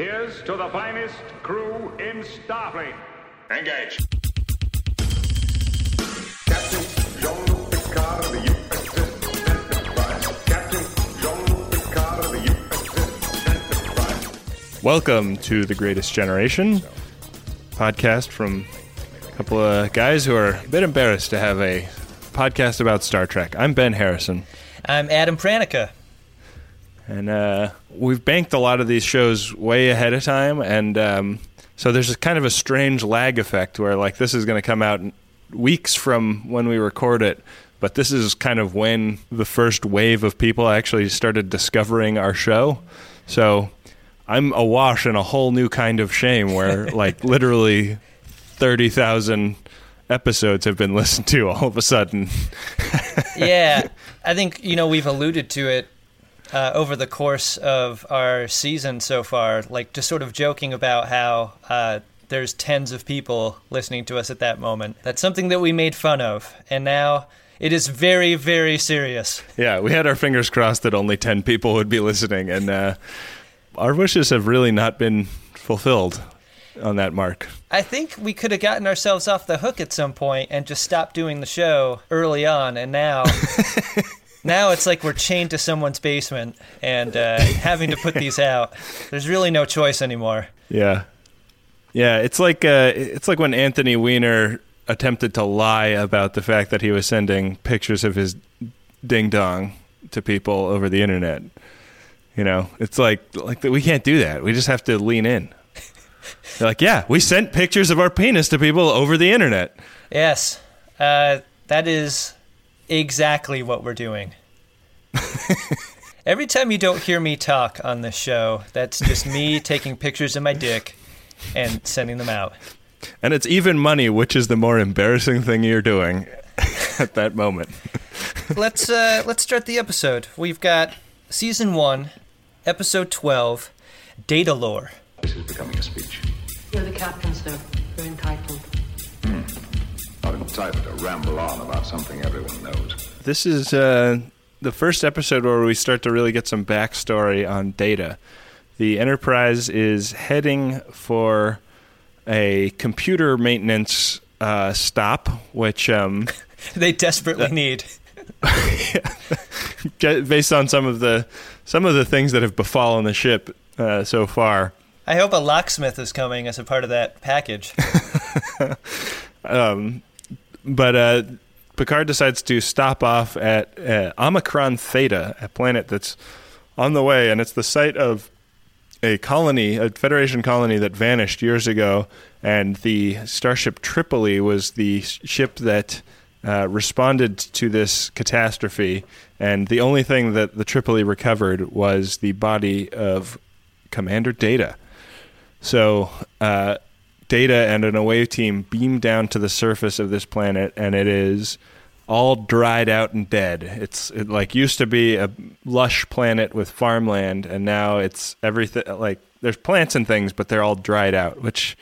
Here's to the finest crew in Starfleet. Engage. Captain Jean-Luc Picard of the USS Enterprise. Captain Jean-Luc Picard of the USS Enterprise. Welcome to The Greatest Generation podcast from a couple of guys who are a bit embarrassed to have a podcast about Star Trek. I'm Ben Harrison, I'm Adam Pranica. And uh, we've banked a lot of these shows way ahead of time, and um, so there's a kind of a strange lag effect where like this is going to come out weeks from when we record it. But this is kind of when the first wave of people actually started discovering our show. So I'm awash in a whole new kind of shame where like literally 30,000 episodes have been listened to all of a sudden. Yeah, I think you know we've alluded to it uh, over the course of our season so far, like just sort of joking about how uh, there's tens of people listening to us at that moment. That's something that we made fun of, and now it is very, very serious. Yeah, we had our fingers crossed that only 10 people would be listening and uh, our wishes have really not been fulfilled on that mark. I think we could have gotten ourselves off the hook at some point and just stopped doing the show early on, and now. Now it's like we're chained to someone's basement and uh, having to put these out. There's really no choice anymore. Yeah. Yeah, it's like uh, it's like when Anthony Weiner attempted to lie about the fact that he was sending pictures of his ding dong to people over the internet. You know, it's like like we can't do that. We just have to lean in. They're like, yeah, we sent pictures of our penis to people over the internet. Yes, uh, that is exactly what we're doing. Every time you don't hear me talk on this show, that's just me taking pictures of my dick and sending them out. And it's even money, which is the more embarrassing thing you're doing at that moment. Let's uh, let's start the episode. We've got season one, episode twelve, Datalore. This is becoming a speech. You're the captain, sir. You're entitled. Not entitled to ramble on about something everyone knows. This is uh, the first episode where we start to really get some backstory on Data. The Enterprise is heading for a computer maintenance uh, stop, which, um, They desperately need. based on some of the some of the things that have befallen the ship uh, so far, I hope a locksmith is coming as a part of that package. but uh, Picard decides to stop off at uh, Omicron Theta, a planet that's on the way, and it's the site of a colony, a Federation colony that vanished years ago, and the starship Tripoli was the ship that uh, responded to this catastrophe, and the only thing that the Tripoli recovered was the body of Commander Data. So, uh, Data and an away team beam down to the surface of this planet, and it is all dried out and dead. It's it like used to be a lush planet with farmland, and now it's everything like there's plants and things, but they're all dried out, which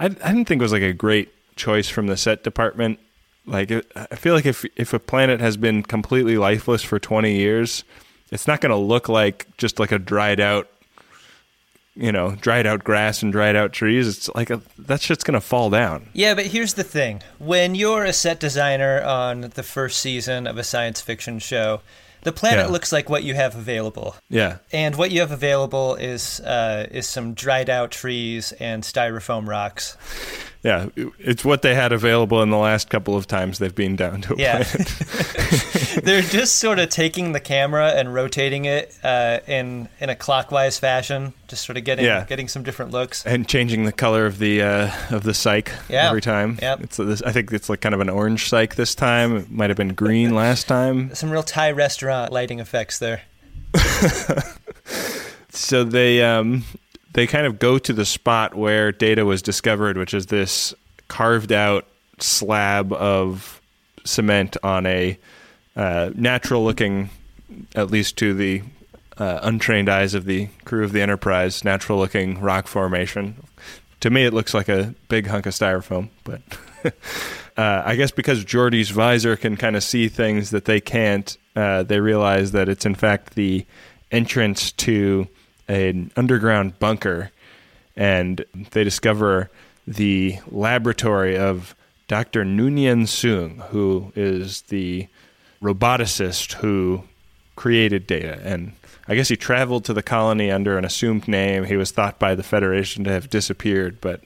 I, I didn't think was like a great choice from the set department. Like I feel like if if a planet has been completely lifeless for 20 years, it's not going to look like just like a dried out you know, dried out grass and dried out trees. It's like a, that shit's gonna fall down. Yeah, but here's the thing. When you're a set designer on the first season of a science fiction show, the planet Yeah. looks like what you have available. Yeah, And what you have available is uh, is some dried out trees and styrofoam rocks. Yeah. It's what they had available in the last couple of times they've been down to a Yeah. planet. They're just sort of taking the camera and rotating it uh, in in a clockwise fashion, just sort of getting Yeah. getting some different looks. and changing the color of the uh, of the cyc Yeah. every time. Yeah, It's this, I think it's like kind of an orange cyc this time. It might have been green last time. Some real Thai restaurant lighting effects there. So they um, they kind of go to the spot where data was discovered, which is this carved out slab of cement on a uh, natural looking, at least to the uh, untrained eyes of the crew of the Enterprise, natural looking rock formation. To me, it looks like a big hunk of styrofoam, but uh, I guess because Geordi's visor can kind of see things that they can't, uh, they realize that it's in fact the entrance to an underground bunker and they discover the laboratory of Dr. Noonien Soong, who is the roboticist who created data. And I guess he traveled to the colony under an assumed name. He was thought by the Federation to have disappeared, but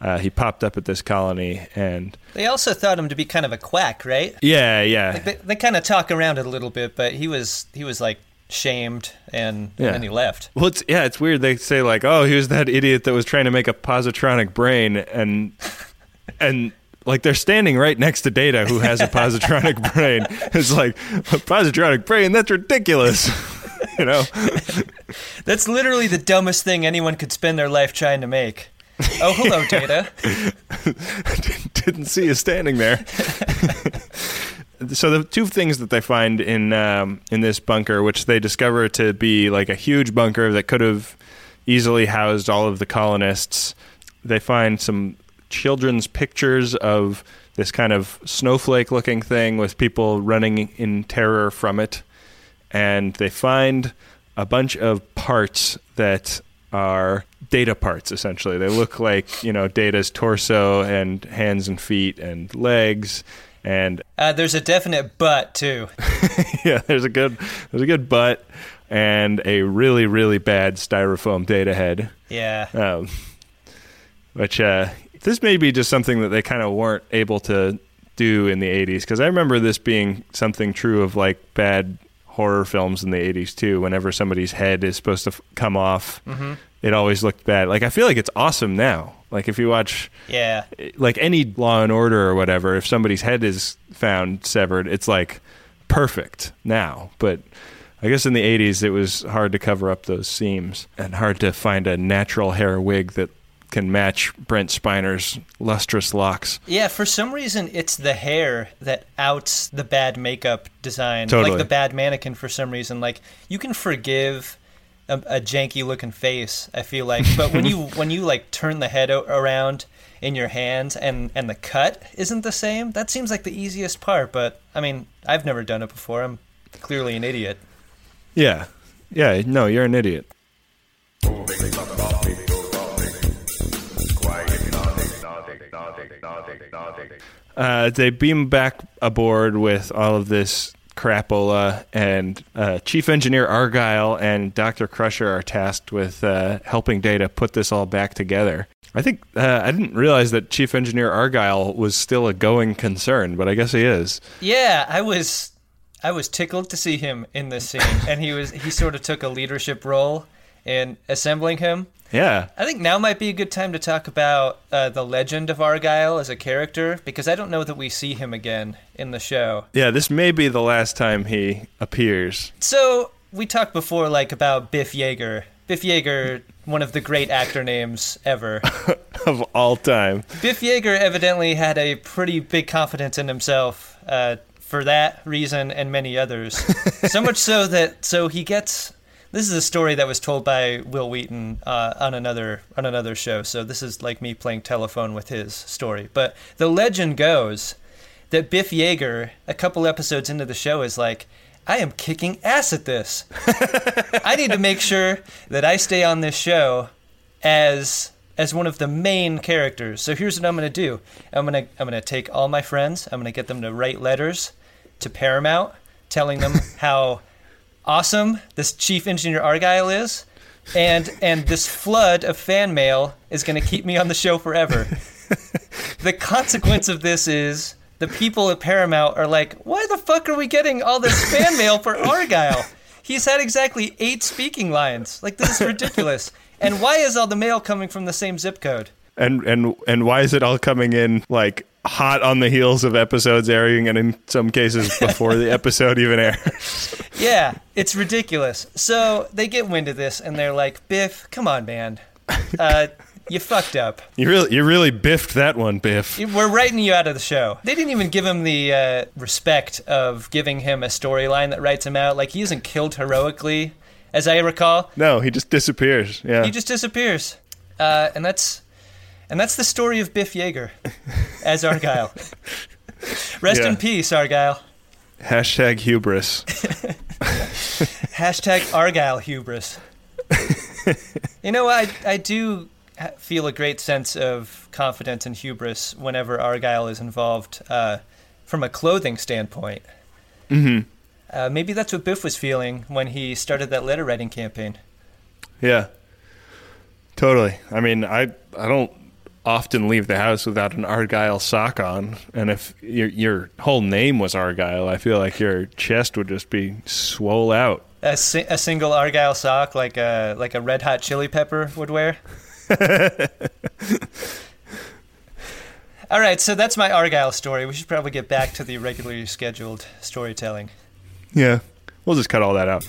uh, he popped up at this colony and They also thought him to be kind of a quack, right? yeah, yeah. They, they kind of talk around it a little bit, but he was he was like shamed and, Yeah. and then he left. Well, it's yeah, it's weird. They say like, "Oh, he was that idiot that was trying to make a positronic brain," and and like they're standing right next to Data, who has a positronic brain. It's like a positronic brain. That's ridiculous. you know? That's literally the dumbest thing anyone could spend their life trying to make. Oh, hello, Data. Didn't see you standing there. So the two things that they find in um, in this bunker, which they discover to be like a huge bunker that could have easily housed all of the colonists, they find some children's pictures of this kind of snowflake-looking thing with people running in terror from it, and they find a bunch of parts that are data parts essentially. They look like you know data's torso and hands and feet and legs and Uh, there's a definite but too. yeah there's a good there's a good butt and a really really bad styrofoam data head Yeah. um, which uh, this may be just something that they kind of weren't able to do in the 80s because i remember this being something true of like bad horror films in the 80s too whenever somebody's head is supposed to f- come off it always looked bad like i feel like it's awesome now like if you watch Yeah. like any law and order or whatever if somebody's head is found severed it's like perfect now but i guess in the 80s it was hard to cover up those seams and hard to find a natural hair wig that can match brent spiner's lustrous locks Yeah, for some reason it's the hair that outs the bad makeup design. Totally. Like the bad mannequin for some reason. Like you can forgive a, a janky looking face, I feel like, but when you when you like turn the head o- around in your hands and and the cut isn't the same, that seems like the easiest part, but I mean, I've never done it before. I'm clearly an idiot. yeah yeah no you're an idiot Uh, they beam back aboard with all of this crapola, and uh, Chief Engineer Argyle and Dr. Crusher are tasked with uh, helping Data put this all back together. I think uh, I didn't realize that Chief Engineer Argyle was still a going concern, but I guess he is. Yeah, I was I was tickled to see him in this scene, and he was he sort of took a leadership role in assembling him. Yeah, I think now might be a good time to talk about uh, the legend of Argyle as a character because I don't know that we see him again in the show. yeah. This may be the last time he appears. So we talked before, like about Biff Yeager. Biff Yeager, one of the great actor names ever. of all time. Biff Yeager evidently had a pretty big confidence in himself uh, for that reason and many others. so much so that so he gets. This is a story that was told by Wil Wheaton uh, on another on another show. So this is like me playing telephone with his story. But the legend goes that Biff Yeager, a couple episodes into the show, is like, "I am kicking ass at this. I need to make sure that I stay on this show as as one of the main characters. So here's what I'm going to do. I'm going to I'm going to take all my friends. I'm going to get them to write letters to Paramount telling them how awesome this chief engineer Argyle is. And and this flood of fan mail is going to keep me on the show forever. the consequence of this is the people at Paramount are like, "Why the fuck are we getting all this fan mail for Argyle? He's had exactly 8 speaking lines. Like this is ridiculous." And why is all the mail coming from the same zip code? And and and why is it all coming in like hot on the heels of episodes airing, and in some cases before the episode even airs? Yeah, it's ridiculous. So they get wind of this and they're like, Biff, come on, man. Uh, you fucked up. You really you really biffed that one, Biff. We're writing you out of the show. They didn't even give him the uh, respect of giving him a storyline that writes him out. Like, he isn't killed heroically, as I recall. No, he just disappears. Yeah. He just disappears. Uh, and that's and that's the story of Biff Yeager as Argyle. Rest Yeah. in peace, Argyle. Hashtag hubris. Hashtag Argyle hubris. you know, I I do feel a great sense of confidence and hubris whenever Argyle is involved uh, from a clothing standpoint. Mm-hmm. Uh, maybe that's what Biff was feeling when he started that letter writing campaign. Yeah. Totally. I mean, I I don't often leave the house without an Argyle sock on, and if your your whole name was Argyle, I feel like your chest would just be swole out. A, si- a single Argyle sock, like a like a Red Hot Chili Pepper would wear. All right, so that's my Argyle story. We should probably get back to the regularly scheduled storytelling. Yeah. We'll just cut all that out.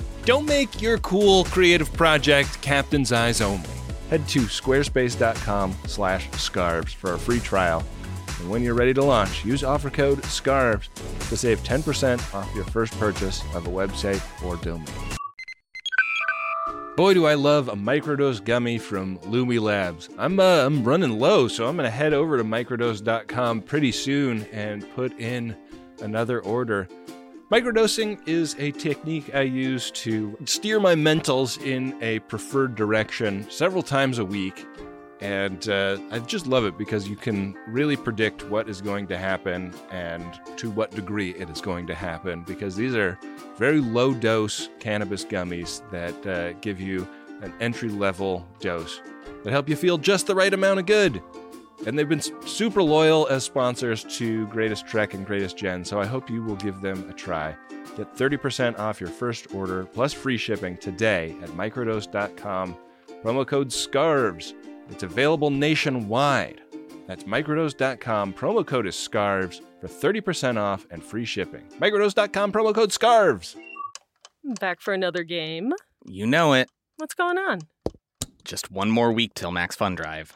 Don't make your cool creative project captain's eyes only. Head to squarespace.com slash scarves for a free trial. And when you're ready to launch, use offer code SCARVES to save 10% off your first purchase of a website or domain. Boy, do I love a microdose gummy from Lumi Labs. I'm uh, I'm running low, so I'm gonna head over to microdose.com pretty soon and put in another order. Microdosing is a technique I use to steer my mentals in a preferred direction several times a week. And uh, I just love it because you can really predict what is going to happen and to what degree it is going to happen. Because these are very low dose cannabis gummies that uh, give you an entry level dose that help you feel just the right amount of good. And they've been super loyal as sponsors to Greatest Trek and Greatest Gen, so I hope you will give them a try. Get 30% off your first order plus free shipping today at microdose.com. Promo code SCARVES. It's available nationwide. That's microdose.com. Promo code is SCARVES for 30% off and free shipping. Microdose.com, promo code SCARVES. Back for another game. You know it. What's going on? Just one more week till Max Fun Drive.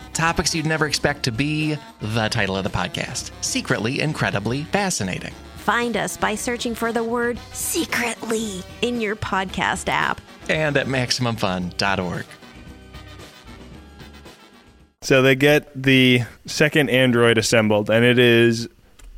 Topics you'd never expect to be the title of the podcast Secretly Incredibly Fascinating. Find us by searching for the word secretly in your podcast app. And at MaximumFun.org. So they get the second android assembled, and it is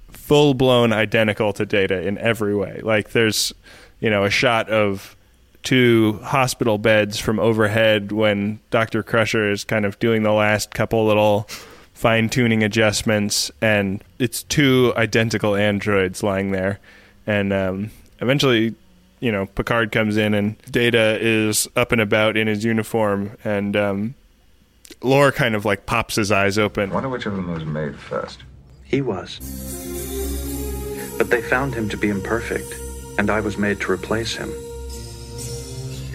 full blown identical to Data in every way. Like there's, you know, a shot of two hospital beds from overhead when Dr. Crusher is kind of doing the last couple little fine tuning adjustments, and it's two identical androids lying there. And um, eventually, you know, Picard comes in, and Data is up and about in his uniform, and um, Lore kind of like pops his eyes open. I Wonder which of them was made first. He was. But they found him to be imperfect, and I was made to replace him.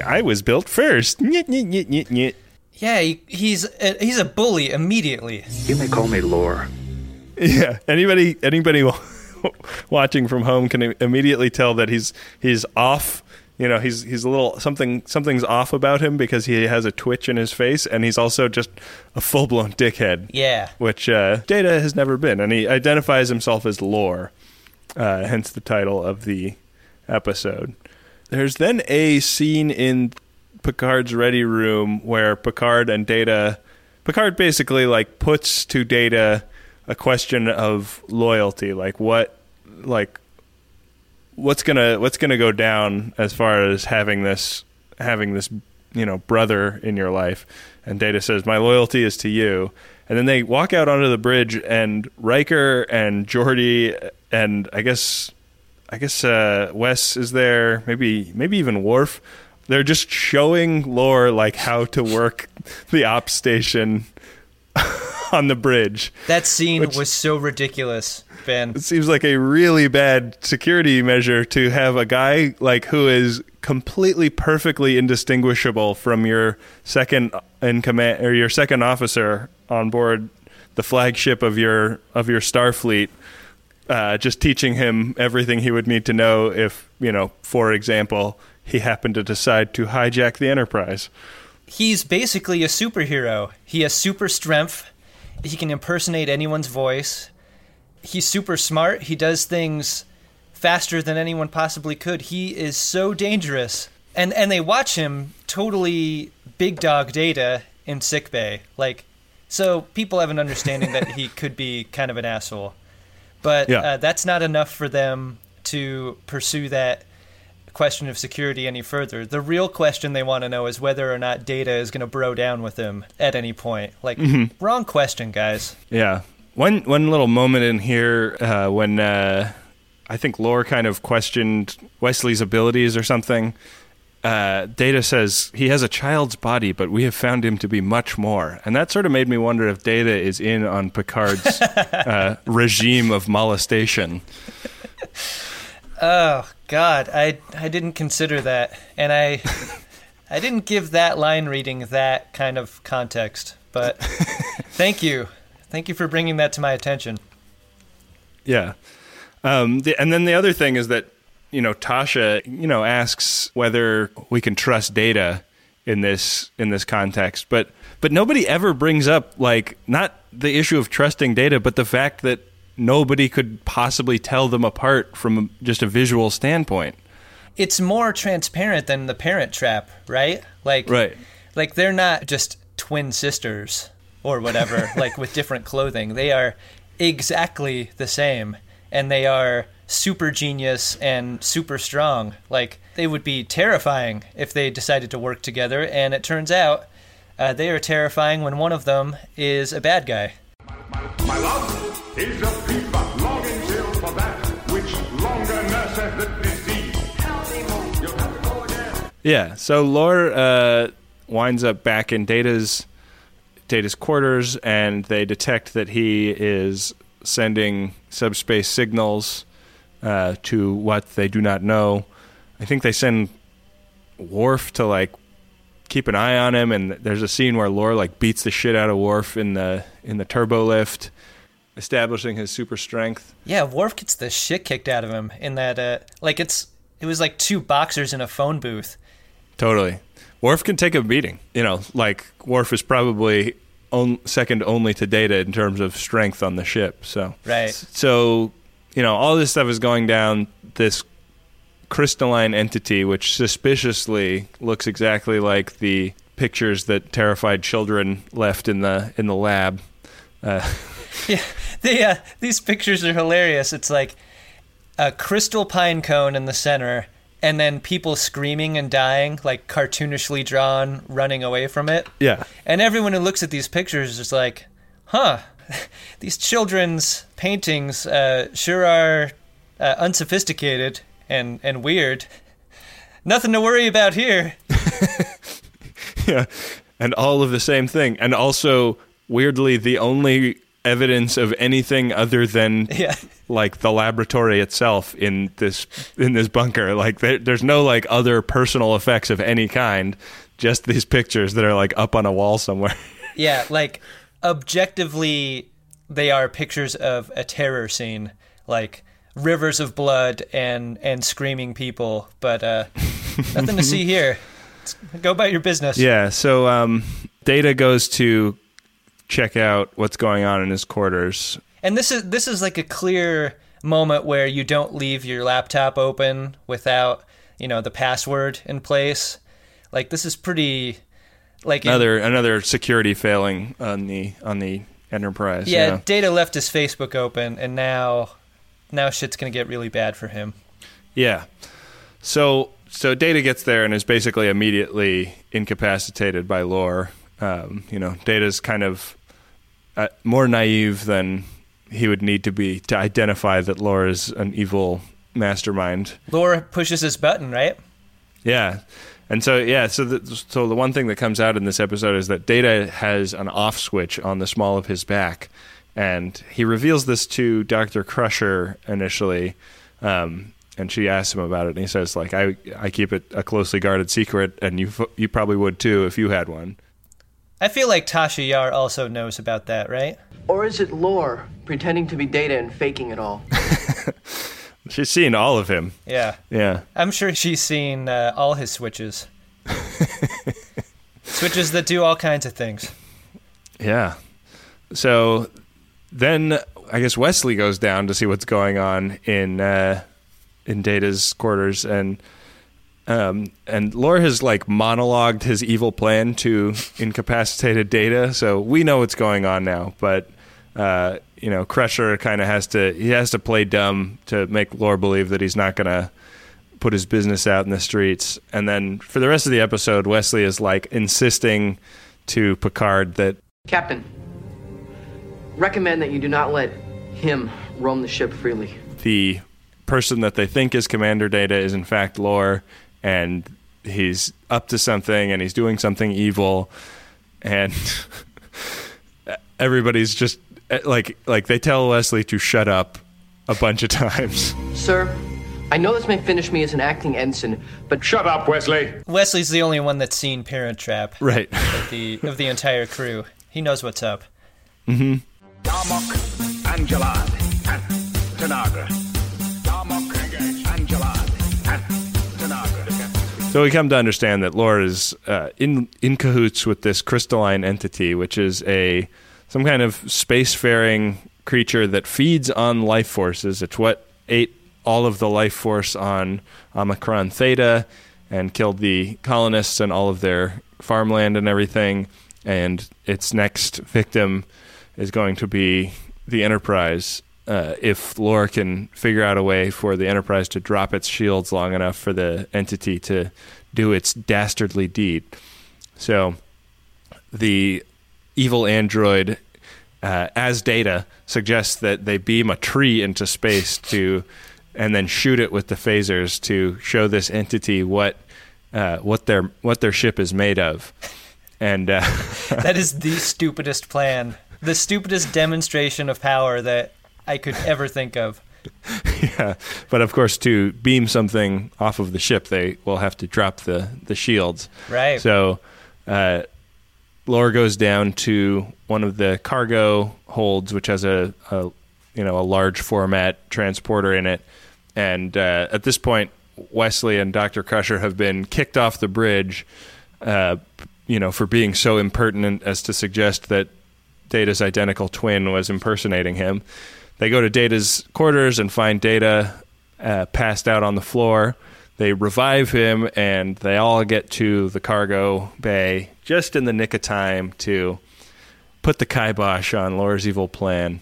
I was built first. Nyet, nyet, nyet, nyet, nyet. Yeah, he, he's a, he's a bully immediately. You may call me Lore. Yeah. Anybody anybody watching from home can immediately tell that he's he's off. You know, he's he's a little something something's off about him because he has a twitch in his face, and he's also just a full blown dickhead. Yeah. which uh, Data has never been, and he identifies himself as Lore, uh, hence the title of the episode. There's then a scene in Picard's ready room where Picard and Data, Picard basically like puts to Data a question of loyalty, like what, like what's gonna what's gonna go down as far as having this having this you know brother in your life? And data says my loyalty is to you. And then they walk out onto the bridge and Riker and Geordi and I guess I guess uh, Wes is there maybe maybe even Worf they're just showing Lore like how to work the op station on the bridge That scene Which- was so ridiculous, Ben. it seems like a really bad security measure to have a guy like who is completely perfectly indistinguishable from your second in command or your second officer on board the flagship of your of your Starfleet uh, just teaching him everything he would need to know if you know for example he happened to decide to hijack the Enterprise He's basically a superhero. He has super strength. He can impersonate anyone's voice. He's super smart. He does things faster than anyone possibly could. He is so dangerous. And and they watch him totally big dog data in sickbay. Like so people have an understanding that he could be kind of an asshole. But Yeah. uh, that's not enough for them to pursue that question of security any further. The real question they want to know is whether or not Data is going to bro down with them at any point. Like, Mhm. wrong question, guys. Yeah. One one little moment in here uh, when uh, I think Lore kind of questioned Wesley's abilities or something. Uh, Data says he has a child's body, but we have found him to be much more, and that sort of made me wonder if Data is in on Picard's uh, regime of molestation. Oh God, I I didn't consider that, and I I didn't give that line reading that kind of context. But thank you, thank you for bringing that to my attention. Yeah. Um, the, and then the other thing is that, you know, Tasha, you know, asks whether we can trust data in this in this context, but but nobody ever brings up like not the issue of trusting data, but the fact that nobody could possibly tell them apart from just a visual standpoint. It's more transparent than the Parent Trap, right? Like, Right. like they're not just twin sisters or whatever, like with different clothing. They are exactly the same, and they are super genius and super strong. Like they would be terrifying if they decided to work together, and it turns out uh, they are terrifying when one of them is a bad guy. My love is a fever longing till for that which longer nurseth the disease. You'll have to go again. Yeah. So Lore uh, winds up back in Data's Data's quarters, and they detect that he is sending subspace signals uh, to what they do not know. I think they send Worf to like keep an eye on him, and there's a scene where Lore like beats the shit out of Worf in the in the turbo lift, establishing his super strength. Yeah, Worf gets the shit kicked out of him in that. Uh, like it's it was like two boxers in a phone booth. Totally. Worf can take a beating. You know, like Worf is probably on, second only to Data in terms of strength on the ship. So Right. So, you know, all this stuff is going down. This crystalline entity, which suspiciously looks exactly like the pictures that terrified children left in the in the lab. Uh, Yeah, they, uh, these pictures are hilarious. It's like a crystal pine cone in the center, and then people screaming and dying, like cartoonishly drawn, running away from it. yeah. And everyone who looks at these pictures is like, huh, these children's paintings uh, sure are uh, unsophisticated and, and weird. Nothing to worry about here. yeah, and all of the same thing, and also weirdly the only evidence of anything other than Yeah. like the laboratory itself in this in this bunker. Like there, there's no like other personal effects of any kind. Just these pictures that are like up on a wall somewhere. Yeah, like objectively, they are pictures of a terror scene, like rivers of blood and and screaming people. But uh, nothing to see here. Go about your business. Yeah. So um, Data goes to check out what's going on in his quarters. And this is this is like a clear moment where you don't leave your laptop open without you know the password in place. Like this is pretty like in- Another another security failing on the on the Enterprise. yeah, Data left his Facebook open, and now now shit's gonna get really bad for him. Yeah. So so Data gets there and is basically immediately incapacitated by lore. Um, you know, Data's kind of uh, more naive than he would need to be to identify that lore is an evil mastermind. Lore pushes his button, right? Yeah. And so yeah, so the, so the one thing that comes out in this episode is that Data has an off switch on the small of his back, and he reveals this to Doctor Crusher initially, um, and she asks him about it, and he says like I I keep it a closely guarded secret, and you you probably would too if you had one. I feel like Tasha Yar also knows about that, right? Or is it lore, pretending to be data and faking it all? She's seen all of him. Yeah. Yeah. I'm sure she's seen uh, all his switches. switches that do all kinds of things. Yeah. So then I guess Wesley goes down to see what's going on in uh, in Data's quarters and um, and Lore has like monologued his evil plan to incapacitated Data, so we know what's going on now. But uh, you know, Crusher kind of has to he has to play dumb to make Lore believe that he's not gonna put his business out in the streets. And then for the rest of the episode, Wesley is like insisting to Picard that Captain, recommend that you do not let him roam the ship freely. the person that they think is Commander Data is in fact Lore, and he's up to something and he's doing something evil, and everybody's just like like they tell Wesley to shut up a bunch of times. Sir, I know this may finish me as an acting ensign, but shut up, Wesley. Wesley's the only one that's seen Parent Trap. Right. Of the of the entire crew. He knows what's up. Mm-hmm. Darmok, Angelad, and Tanagra. Darmok, Angelad, and Tanagra. So we come to understand that Lore is uh, in in cahoots with this crystalline entity, which is a some kind of spacefaring creature that feeds on life forces. It's what ate all of the life force on Omicron Theta and killed the colonists and all of their farmland and everything. And its next victim is going to be the Enterprise. Uh, if Lore can figure out a way for the Enterprise to drop its shields long enough for the entity to do its dastardly deed. So the evil android, uh, as data, suggests that they beam a tree into space to, and then shoot it with the phasers to show this entity what uh, what their what their ship is made of. And uh, that is the stupidest plan. The stupidest demonstration of power that I could ever think of. yeah, but of course, to beam something off of the ship, they will have to drop the the shields. Right. So, uh, Lore goes down to one of the cargo holds, which has a, a you know a large format transporter in it, and uh, at this point, Wesley and Doctor Crusher have been kicked off the bridge. Uh, you know, for being so impertinent as to suggest that Data's identical twin was impersonating him. They go to Data's quarters and find Data uh, passed out on the floor. They revive him, and they all get to the cargo bay just in the nick of time to put the kibosh on Lore's evil plan.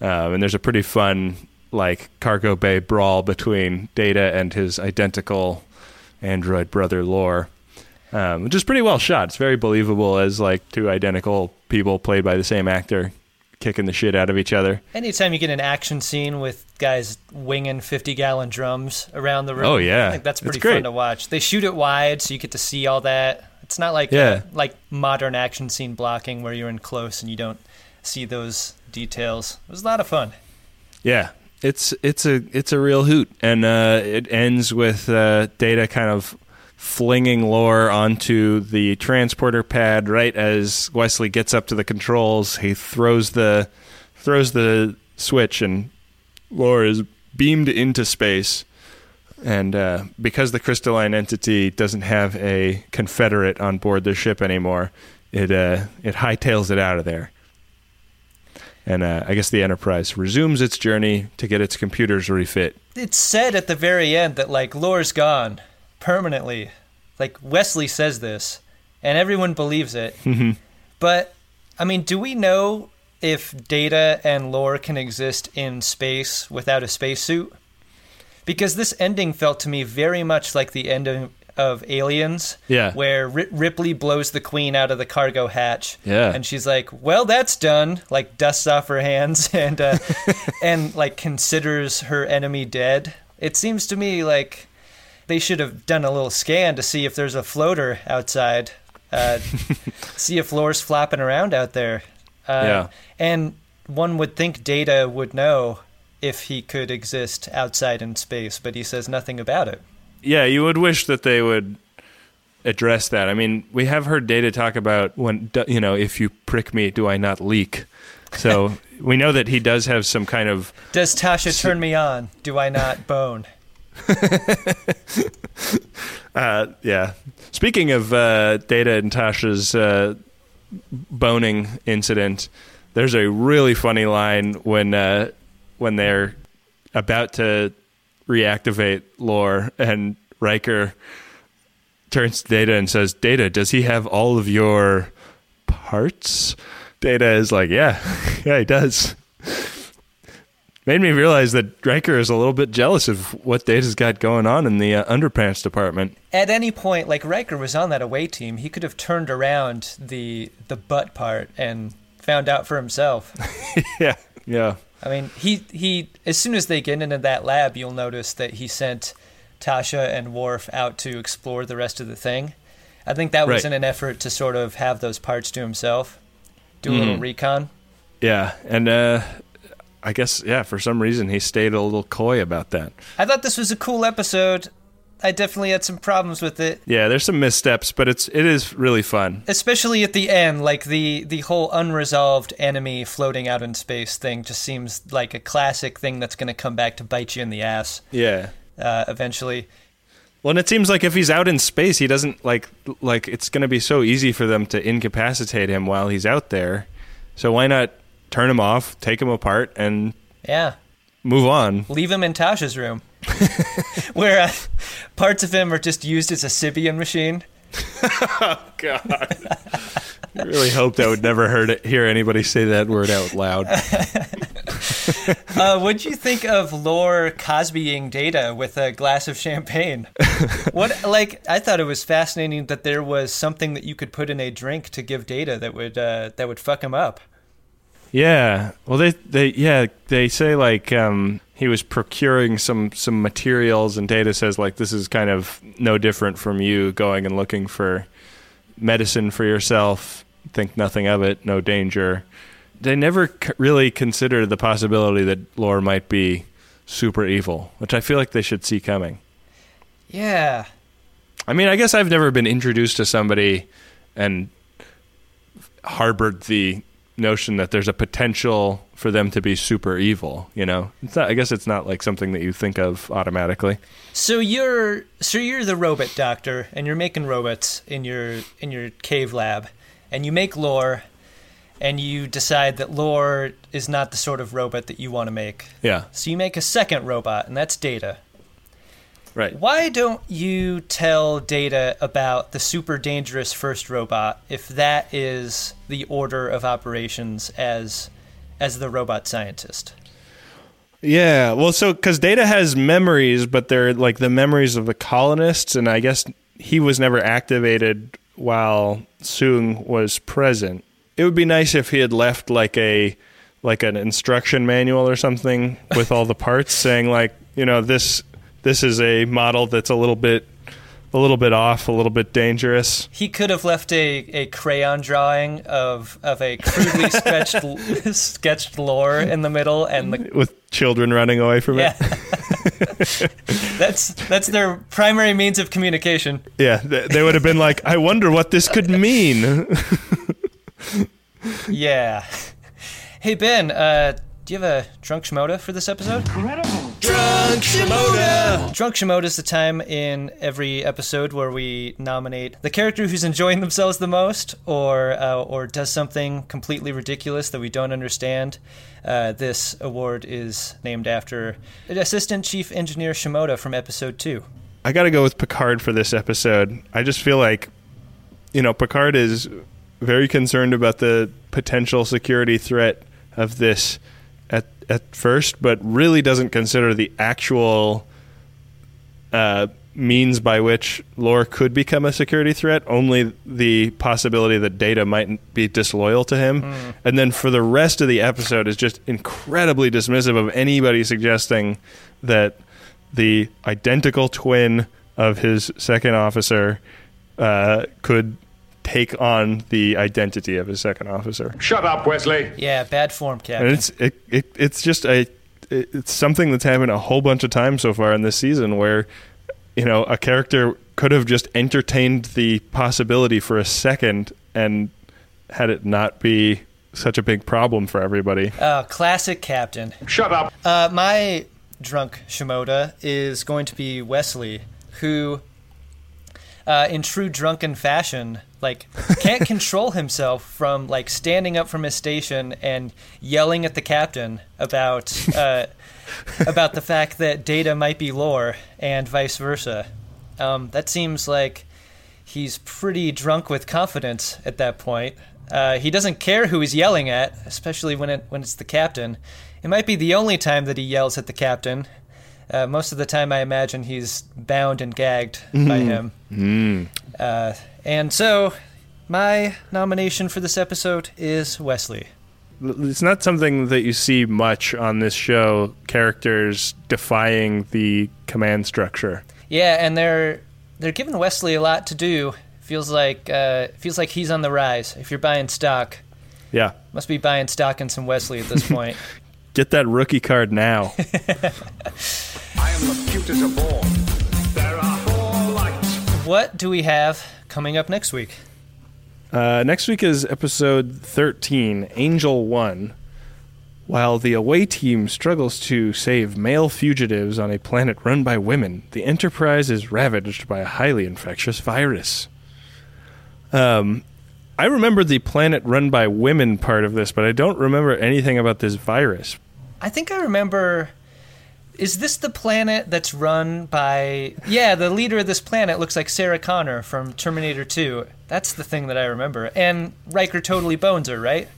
Um, and there's a pretty fun, like, cargo bay brawl between Data and his identical android brother, Lore. Um, which is pretty well shot. It's very believable as like two identical people played by the same actor kicking the shit out of each other. Anytime you get an action scene with guys winging 50 gallon drums around the room, Oh, yeah. I think that's pretty fun to watch. They shoot it wide so you get to see all that. It's not like Yeah. uh, like modern action scene blocking where you're in close and you don't see those details. It was a lot of fun. Yeah, it's it's a it's a real hoot, and uh, it ends with uh, Data kind of flinging Lore onto the transporter pad right as Wesley gets up to the controls. He throws the throws the switch, and Lore is beamed into space. And uh, because the crystalline entity doesn't have a Confederate on board the ship anymore, it uh, it hightails it out of there. And uh, I guess the Enterprise resumes its journey to get its computers refit. It's said at the very end that like Lore's gone permanently. Like Wesley says this, and everyone believes it. But I mean, do we know if Data and Lore can exist in space without a spacesuit? Because this ending felt to me very much like the end of, of Aliens, Yeah. where Ri- Ripley blows the Queen out of the cargo hatch, Yeah. and she's like, "Well, that's done." Like dusts off her hands and uh, and like considers her enemy dead. It seems to me like they should have done a little scan to see if there's a floater outside, uh, see if Lore's flapping around out there. Uh, Yeah. And one would think Data would know if he could exist outside in space, but he says nothing about it. Yeah, you would wish that they would address that. I mean, we have heard Data talk about when you know, if you prick me, do I not leak? So we know that he does have some kind of Does Tasha turn me on? Do I not bone? Uh, yeah. Speaking of uh, Data and Tasha's uh, boning incident, there's a really funny line when uh, when they're about to reactivate Lore and Riker turns to Data and says, "Data, does he have all of your parts?" Data is like, "Yeah, yeah, he does." Made me realize that Riker is a little bit jealous of what Data's got going on in the uh, underpants department. At any point, like Riker was on that away team, he could have turned around the the butt part and found out for himself. yeah, yeah. I mean, he he as soon as they get into that lab, you'll notice that he sent Tasha and Worf out to explore the rest of the thing. I think that was Right. in an effort to sort of have those parts to himself, do a little Mhm. recon. Yeah, and uh, I guess yeah, for some reason he stayed a little coy about that. I thought this was a cool episode. I definitely had some problems with it. Yeah, there's some missteps, but it's it is really fun. especially at the end like the the whole unresolved enemy floating out in space thing just seems like a classic thing that's going to come back to bite you in the ass Yeah. uh, eventually Well, and it seems like if he's out in space, he doesn't like like it's going to be so easy for them to incapacitate him while he's out there. So why not turn him off, take him apart, and yeah move on? leave him in tasha's room where uh, parts of him are just used as a Sybian machine oh, God. I really hoped I would never heard it, hear anybody say that word out loud. uh, what'd you think of lore cosbying data with a glass of champagne what like i thought it was fascinating that there was something that you could put in a drink to give data that would uh, that would fuck him up Yeah. Well, they they yeah they say like um, he was procuring some some materials, and Data says like this is kind of no different from you going and looking for medicine for yourself. Think nothing of it, no danger. They never c- really considered the possibility that Lore might be super evil, which I feel like they should see coming. yeah I mean, I guess I've never been introduced to somebody and harbored the notion that there's a potential for them to be super evil. You know, it's not. I guess it's not like something that you think of automatically. So you're so you're the robot doctor, and you're making robots in your in your cave lab, and you make lore, and you decide that lore is not the sort of robot that you want to make. Yeah. So you make a second robot, and that's Data. Right. Why don't you tell Data about the super dangerous first robot if that is the order of operations as as the robot scientist? Yeah. Well, so because Data has memories, but they're like the memories of the colonists, and I guess he was never activated while Soong was present. It would be nice if he had left like a like an instruction manual or something with all the parts saying like, you know, this this is a model that's a little bit a little bit off, a little bit dangerous. He could have left a, a crayon drawing of of a crudely sketched sketched lore in the middle, and the with children running away from yeah. it. that's that's their primary means of communication. Yeah, th- they would have been like, "I wonder what this could mean." Yeah. Hey Ben, uh, do you have a drunk shimoda for this episode? Incredible. Drunk Shimoda! Drunk Shimoda is the time in every episode where we nominate the character who's enjoying themselves the most or uh, or does something completely ridiculous that we don't understand. Uh, this award is named after Assistant Chief Engineer Shimoda from episode 2. I got to go with Picard for this episode. I just feel like, you know, Picard is very concerned about the potential security threat of this at first, but really doesn't consider the actual uh, means by which Lore could become a security threat. Only the possibility that Data might be disloyal to him, Mm. and then for the rest of the episode is just incredibly dismissive of anybody suggesting that the identical twin of his second officer uh, could take on the identity of his second officer. Shut up, Wesley. Yeah, bad form, Captain. And it's it, it it's just a it- it's something that's happened a whole bunch of times so far in this season where you know a character could have just entertained the possibility for a second and had it not be such a big problem for everybody. Uh, classic Captain. Shut up. Uh, my drunk Shimoda is going to be Wesley, who, uh, in true drunken fashion, like can't control himself from like standing up from his station and yelling at the captain about uh, about the fact that Data might be Lore and vice versa. Um, that seems like he's pretty drunk with confidence at that point. Uh, he doesn't care who he's yelling at, especially when it when it's the captain. It might be the only time that he yells at the captain. Uh, most of the time, I imagine he's bound and gagged by him. Mm. Uh, and so, my nomination for this episode is Wesley. It's not something that you see much on this show. Characters defying the command structure. Yeah, and they're they're giving Wesley a lot to do. Feels like uh, feels like he's on the rise. If you're buying stock, Yeah, must be buying stock in some Wesley at this point. get that rookie card now. I am the cutest of all. There are four lights. what do we have coming up next week? Uh, next week is episode 13, Angel 1. While the away team struggles to save male fugitives on a planet run by women, the Enterprise is ravaged by a highly infectious virus. Um, I remember the planet run by women part of this, but I don't remember anything about this virus. I think I remember. Is this the planet that's run by? Yeah, the leader of this planet looks like Sarah Connor from Terminator 2. That's the thing that I remember. And Riker totally bones her, right?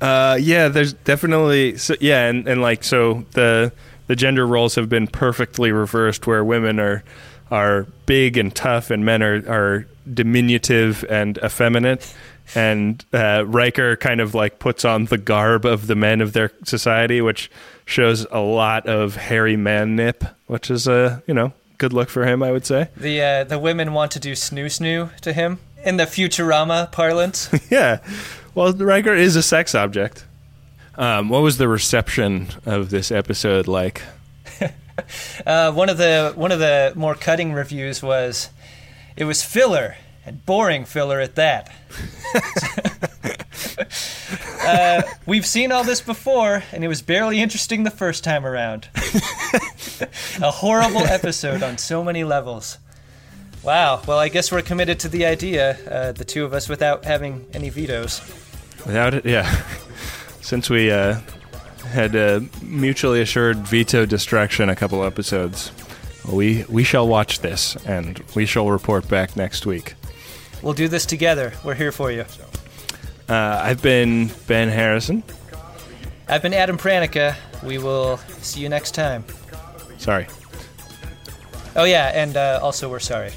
Uh, yeah, there's definitely so, yeah, and, and like so the the gender roles have been perfectly reversed, where women are are big and tough, and men are are diminutive and effeminate. And uh, Riker kind of like puts on the garb of the men of their society, which shows a lot of hairy man nip, which is a you know good look for him, I would say. The uh, the women want to do snoo snoo to him in the Futurama parlance. yeah. Well, Riker is a sex object. Um, what was the reception of this episode like? Uh, one of the one of the more cutting reviews was, it was filler and boring filler at that. uh, we've seen all this before, and it was barely interesting the first time around. A horrible episode on so many levels. Wow. Well, I guess we're committed to the idea, uh, the two of us, without having any vetoes. Without it, yeah. Since we uh, had a mutually assured veto destruction a couple episodes, we we shall watch this and we shall report back next week. We'll do this together. We're here for you. Uh, I've been Ben Harrison. I've been Adam Pranica. We will see you next time. Sorry. Oh, yeah, and uh, also, we're sorry.